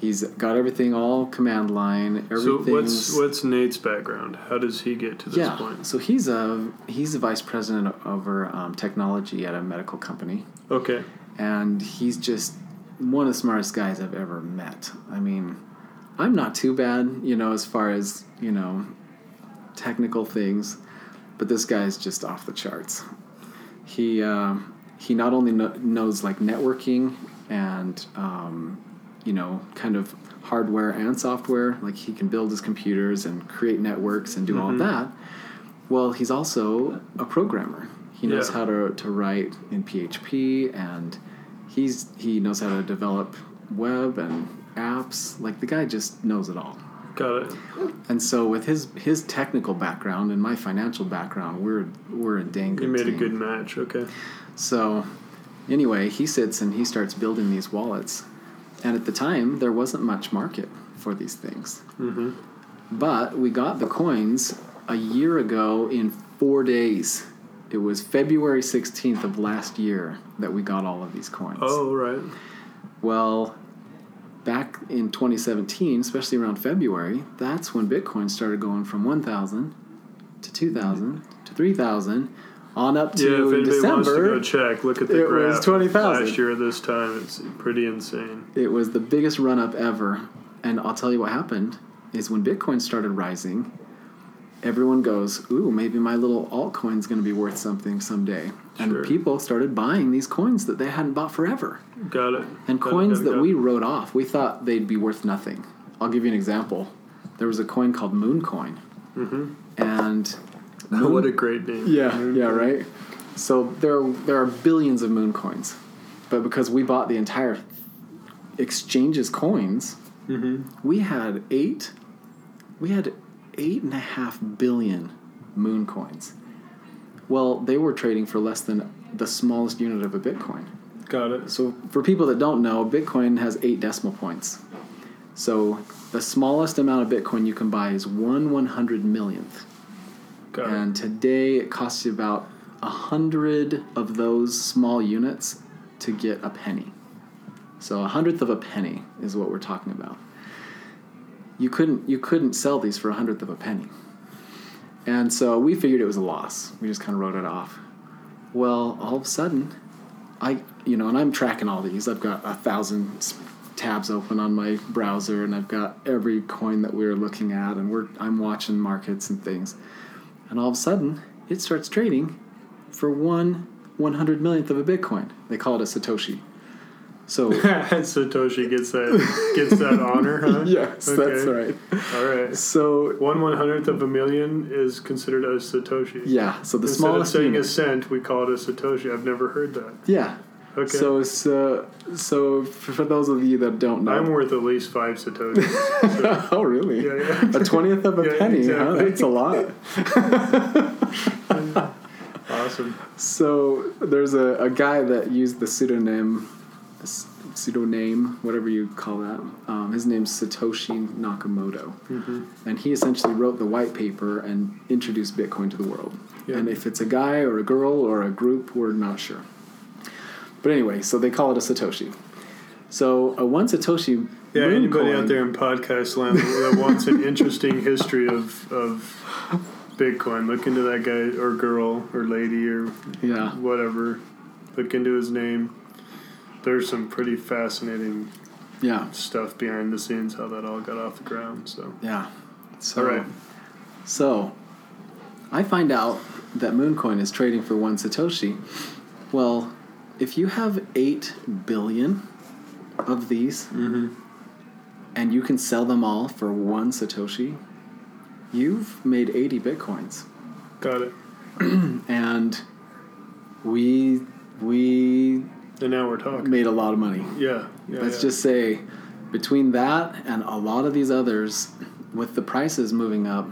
he's got everything all command line so what's what's Nate's background? How does he get to this yeah point? so he's a he's a vice president over um, technology at a medical company Okay. and he's just one of the smartest guys I've ever met. I mean, I'm not too bad, you know, as far as you know, technical things, but this guy's just off the charts. He uh, he not only kno- knows like networking and um, you know, kind of hardware and software. Like he can build his computers and create networks and do all mm-hmm. that. Well, he's also a programmer. He knows Yeah. how to, to write in PHP and he's he knows how to develop web and apps. Like the guy just knows it all. Got it. And so with his his technical background and my financial background, we're we're a dang good You made a good match. Okay. So, anyway, he sits and he starts building these wallets. And at the time, there wasn't much market for these things. Mm-hmm. But we got the coins a year ago in four days. It was February 16th of last year that we got all of these coins. Oh right. Well, back in 2017, especially around February, that's when Bitcoin started going from 1,000 to 2,000 to 3,000 on up to yeah. If December. wants to go check, look at the it graph. was 20,000. Last year at this time, it's pretty insane. It was the biggest run up ever. And I'll tell you what happened is when Bitcoin started rising, everyone goes, Ooh, maybe my little altcoin's going to be worth something someday. And Sure. people started buying these coins that they hadn't bought forever. Got it. And Got it, coins got it, that it. we wrote off, we thought they'd be worth nothing. I'll give you an example. There was a coin called Mooncoin. Mm-hmm. And Oh, what a great name. yeah, yeah, right. So there there are billions of moon coins, but because we bought the entire exchange's coins, Mm-hmm. we had eight. We had eight and a half billion moon coins. Well, they were trading for less than the smallest unit of a Bitcoin. Got it. So for people that don't know, Bitcoin has eight decimal points. So the smallest amount of Bitcoin you can buy is one one hundred millionth. Got it. And today it costs you about a hundred of those small units to get a penny. So a hundredth of a penny is what we're talking about. You couldn't you couldn't sell these for a hundredth of a penny. And so we figured it was a loss. We just kind of wrote it off. Well, all of a sudden, I you know, and I'm tracking all these. I've got a thousand tabs open on my browser, and I've got every coin that we are looking at, and we're I'm watching markets and things. And all of a sudden, it starts trading for one one hundred millionth of a Bitcoin. They call it a Satoshi. So Satoshi gets that gets that honor, huh? yes, that's right. All right. So One one hundredth of a million is considered a Satoshi. yeah, so the Instead of smallest saying unit- a cent, we call it a Satoshi. I've never heard that. Yeah. Okay. So, so, so for for those of you that don't know, I'm worth at least five satoshis. So, oh really? yeah, yeah. A twentieth of a Yeah, penny, huh? exactly. That's a lot. awesome. So there's a, a guy that used the pseudonym, pseudonym, whatever you call that. Um, his name's Satoshi Nakamoto, hmm and he essentially wrote the white paper and introduced Bitcoin to the world. Yeah. And if it's a guy or a girl or a group, we're not sure. But anyway, so they call it a Satoshi. So a one Satoshi. Yeah, moon anybody coin- out there in podcast land that wants an interesting history of of Bitcoin, look into that guy or girl or lady or Yeah. whatever. Look into his name. There's some pretty fascinating Yeah. stuff behind the scenes how that all got off the ground. So, Yeah. So, all right, So, I find out that Mooncoin is trading for one Satoshi. Well, if you have 8 billion of these mm-hmm. and you can sell them all for one Satoshi, you've made 80 Bitcoins. got it. And we we And now we're talking. made a lot of money. Yeah, yeah. Let's yeah. just say between that and a lot of these others with the prices moving up,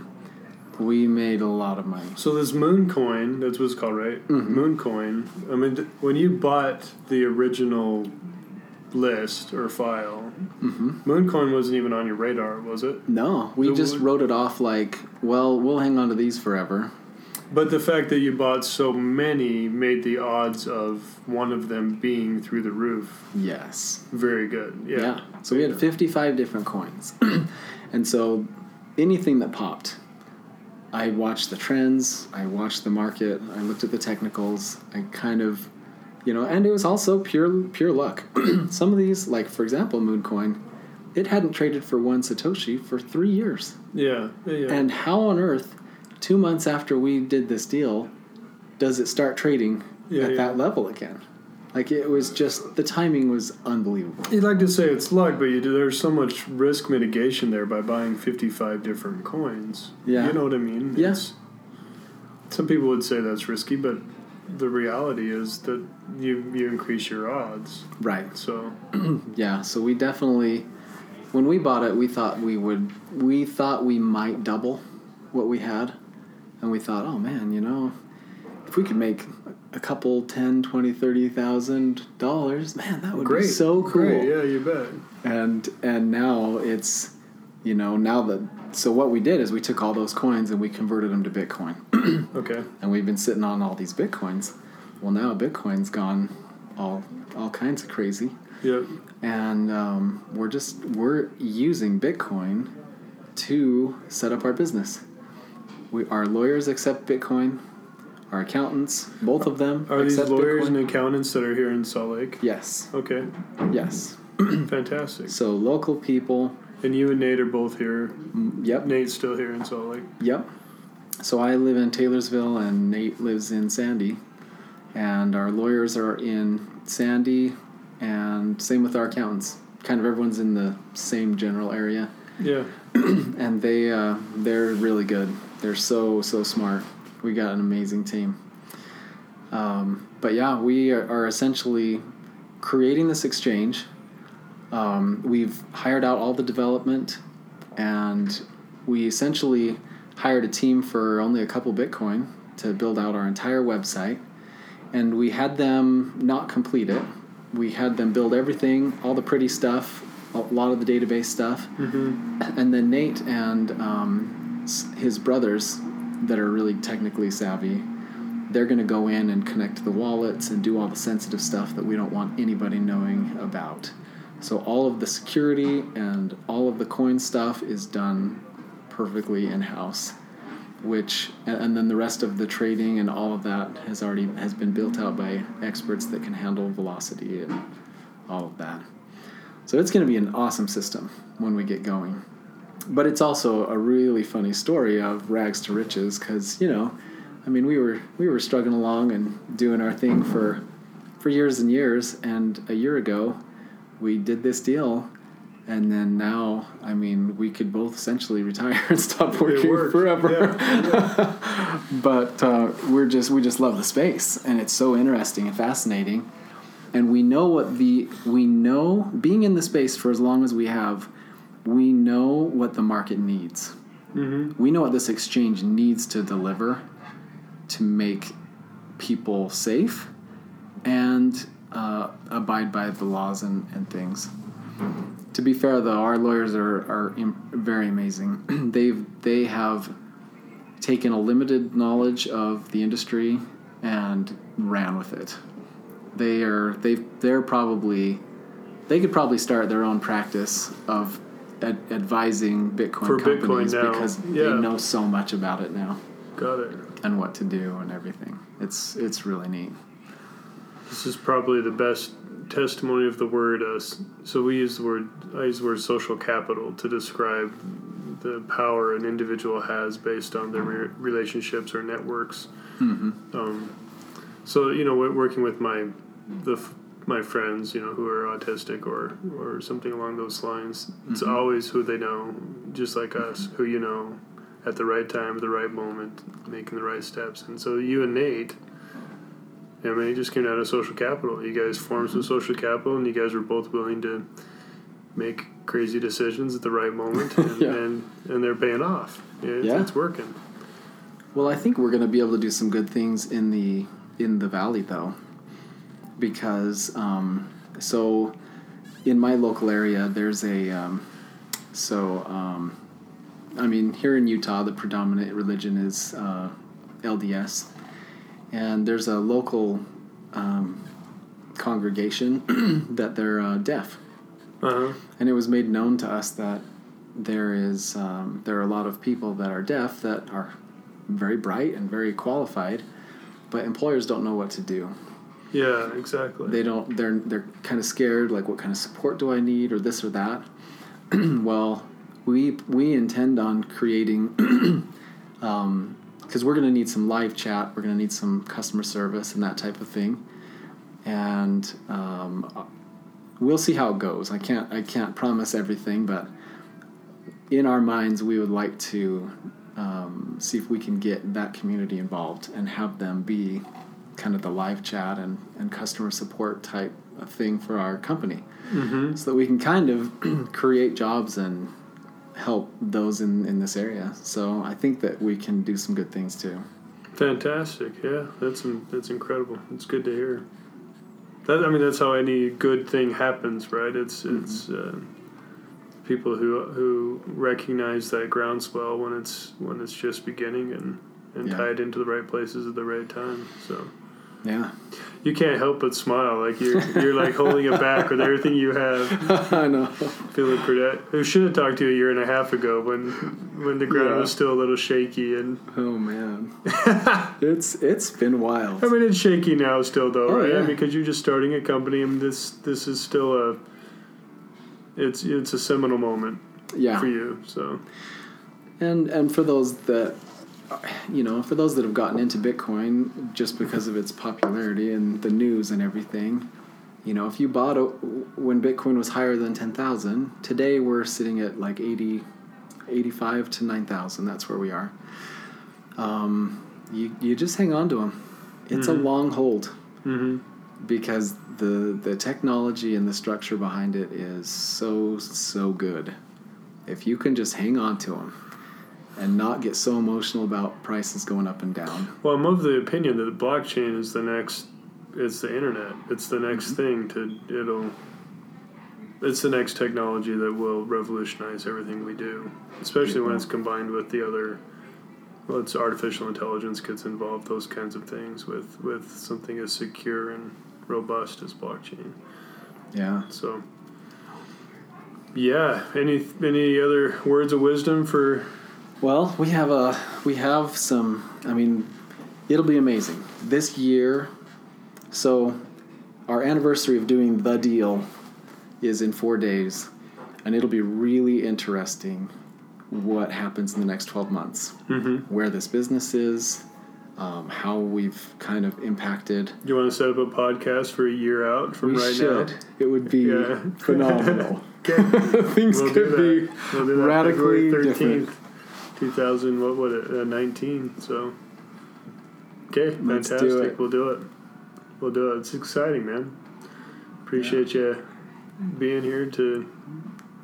we made a lot of money. So this moon coin, that's what it's called, right? Mhm. Moon coin. I mean, when you bought the original list or file, hmm moon coin wasn't even on your radar, was it? No, we So just what- wrote it off like, well, we'll hang on to these forever. But the fact that you bought so many made the odds of one of them being through the roof Yes. very good. Yeah. Yeah. So we had 55 different coins. and so anything that popped, I watched the trends, I watched the market, I looked at the technicals, I kind of, you know, and it was also pure pure luck. Some of these, like for example, Mooncoin, it hadn't traded for one Satoshi for three years. Yeah. Yeah. And how on earth, two months after we did this deal, does it start trading Yeah, at yeah. that level again? Like it was just the timing was unbelievable. You'd like to say it's luck, but you do, there's so much risk mitigation there by buying 55 different coins. Yeah. You know what I mean? Yeah. Some people would say that's risky, but the reality is that you, you increase your odds. Right. So, Yeah. So we definitely, when we bought it, we thought we would, we thought we might double what we had, and we thought, oh man, you know, if we could make a couple, ten, twenty, thirty thousand dollars, man, that would great. be so cool. Great. Yeah, you bet. and and now it's you know now that so what we did is we took all those coins and we converted them to bitcoin Okay. and we've been sitting on all these bitcoins well now bitcoin's gone all all kinds of crazy Yep. and um, we're just we're using bitcoin to set up our business we our lawyers accept bitcoin our accountants both of them Are these lawyers bitcoin. and accountants that are here in Salt Lake? yes Okay. yes Fantastic. so local people And you and Nate are both here. mm, yep Nate's still here in Salt Lake. Yep. So I live in Taylorsville and Nate lives in Sandy. And our lawyers are in Sandy and same with our accountants. Kind of everyone's in the same general area. Yeah. And they uh, they're really good. They're so so smart. We got an amazing team. Um, but yeah, we are, are essentially creating this exchange. Um, we've hired out all the development, and we essentially hired a team for only a couple Bitcoin to build out our entire website. And we had them not complete it. We had them build everything, all the pretty stuff, a lot of the database stuff, Mm-hmm. and then Nate and um, his brothers that are really technically savvy, they're going to go in and connect the wallets and do all the sensitive stuff that we don't want anybody knowing about. So all of the security and all of the coin stuff is done perfectly in house, which and, then the rest of the trading and all of that has already has been built out by experts that can handle velocity and all of that. So it's going to be an awesome system when we get going. But it's also a really funny story of rags to riches because you know, I mean, we were we were struggling along and doing our thing for for years and years, and a year ago, we did this deal, and then now, I mean, we could both essentially retire and stop working forever. Yeah, but uh, we're just we just love the space, and it's so interesting and fascinating. and we know what the we know being in the space for as long as we have, we know what the market needs. Mm-hmm. We know what this exchange needs to deliver to make people safe and uh, abide by the laws and, and things. To be fair, though, our lawyers are, are im- very amazing. They've they have taken a limited knowledge of the industry and ran with it. They are they they're probably they could probably start their own practice of ad- advising Bitcoin For Bitcoin companies now, because yeah. they know so much about it now Got it. and what to do and everything. It's it's really neat. This is probably the best testimony of the word. Uh, so we use the word. I use the word social capital to describe the power an individual has based on their re- relationships or networks. Mm-hmm. Um, so you know, working with my the my friends, you know, who are autistic or or something along those lines, it's Mhm. always who they know, just like us, who you know, at the right time, at the right moment, making the right steps. And so you and Nate. I mean, you just came out of social capital. You guys formed some social capital, and you guys were both willing to make crazy decisions at the right moment, and Yeah. and, and they're paying off. It's, Yeah. it's working. Well, I think we're going to be able to do some good things in the in the valley, though, because um, so in my local area, there's a um, so um, I mean here in Utah, the predominant religion is uh, LDS, and there's a local um, congregation that they're uh, deaf Uh huh. and it was made known to us that there is um, there are a lot of people that are deaf that are very bright and very qualified, but employers don't know what to do. Yeah, exactly. They don't. They're they're kind of scared. Like, what kind of support do I need, or this or that? well, we we intend on creating. because we're going to need some live chat, we're going to need some customer service and that type of thing, and um, we'll see how it goes. I can't I can't promise everything, but in our minds, we would like to um, see if we can get that community involved and have them be kind of the live chat and, and customer support type of thing for our company mm-hmm. so that we can kind of create jobs and help those in, in this area. So I think that we can do some good things too. Fantastic. Yeah, that's that's incredible. It's good to hear. That I mean, that's how any good thing happens, right? It's it's uh, people who who recognize that groundswell when it's when it's just beginning and and Yeah. tie it into the right places at the right time. So Yeah. you can't help but smile, like you're you're like holding it back with everything you have. I know. Feeling pretty. I should have talked to you a year and a half ago when when the ground Yeah. was still a little shaky and Oh man. it's it's been wild. I mean, it's shaky now still, though, Oh, right? yeah. Because you're just starting a company, and this this is still a it's it's a seminal moment Yeah. for you. So And and for those that you know, for those that have gotten into Bitcoin just because of its popularity and the news and everything, you know, if you bought it when Bitcoin was higher than 10,000, today we're sitting at like 80 85 to 9,000. That's where we are. Um, you you just hang on to them. It's a Mhm. long hold hmm because the the technology and the structure behind it is so so good. If you can just hang on to them and not get so emotional about prices going up and down. well, I'm of the opinion that the blockchain is the next. It's the internet. It's the next mm-hmm. thing to it'll. It's the next technology that will revolutionize everything we do, especially when it's combined with the other. Well, it's artificial intelligence gets involved, those kinds of things with with something as secure and robust as blockchain. Yeah. So, yeah. Any any other words of wisdom for? Well, we have a we have some. I mean, it'll be amazing this year. So, our anniversary of doing the deal is in four days, and it'll be really interesting what happens in the next twelve months. Mm-hmm. Where this business is, um, how we've kind of impacted. You want to set up a podcast for a year out from we right should. now? It would be Yeah. phenomenal. Things We'll could be. We'll radically different. 2000, what would it, uh, 19. So, okay, Let's fantastic. do. We'll do it. We'll do it. It's exciting, man. appreciate you being here to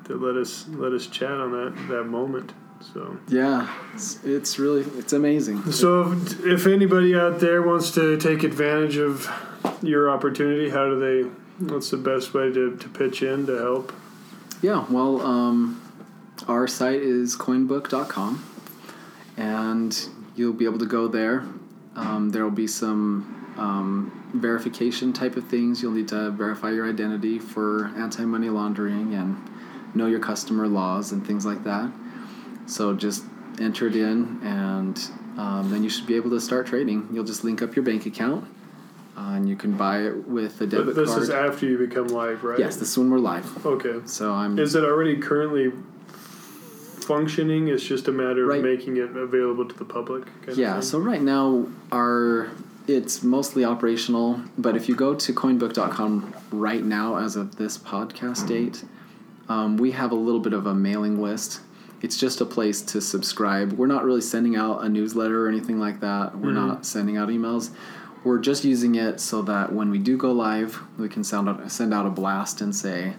to let us let us chat on that that moment. So Yeah, it's, it's really it's amazing. So if, if anybody out there wants to take advantage of your opportunity, how do they? What's the best way to, to pitch in to help? Yeah, well, um, our site is coinbook.com, and you'll be able to go there. Um, there will be some um, verification type of things. You'll need to verify your identity for anti money laundering and know your customer laws and things like that. So just enter it in, and um, then you should be able to start trading. You'll just link up your bank account, uh, and you can buy it with a debit But this card. is after you become live, right? yes, this is when we're live. Okay. So I'm Is it already currently functioning? It's just a matter of Right. making it available to the public. kind Yeah, so right now our it's mostly operational, but if you go to coinbook.com right now as of this podcast date, um, we have a little bit of a mailing list. It's just a place to subscribe. We're not really sending out a newsletter or anything like that. We're not sending out emails. We're just using it so that when we do go live, we can sound out, send out a blast and say,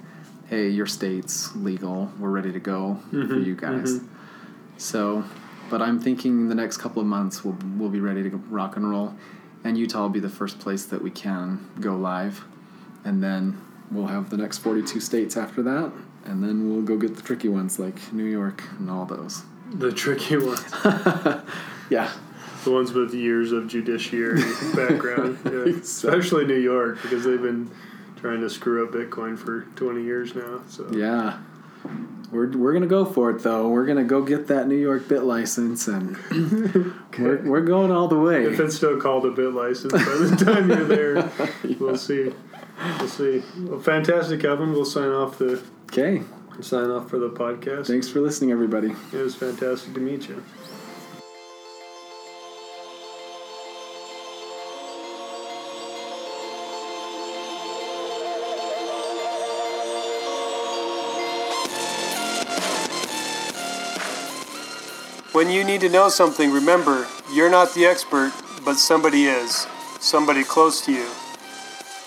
"Hey, your state's legal. We're ready to go for mm-hmm. you guys." Mm-hmm. So, but I'm thinking the next couple of months we'll we'll be ready to rock and roll, and Utah will be the first place that we can go live, and then we'll have the next 42 states after that, and then we'll go get the tricky ones like New York and all those. The tricky ones. Yeah, The ones with years of judiciary background. Yeah. Especially New York, because they've been trying to screw up Bitcoin for 20 years now. So yeah. We're, we're gonna go for it though. We're gonna go get that New York BitLicense, and we're, we're going all the way. If it's still called a bit license by the time you're there, we'll see. We'll see. Well, fantastic, Kevin. We'll sign off the Okay, sign off for the podcast. thanks for listening, everybody. It was fantastic to meet you. When you need to know something, remember, you're not the expert, but somebody is. Somebody close to you.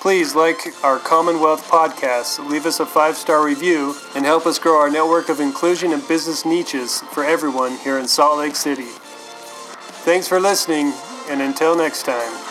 Please like our Commonwealth podcast, leave us a five star review, and help us grow our network of inclusion and business niches for everyone here in Salt Lake City. Thanks for listening, and until next time.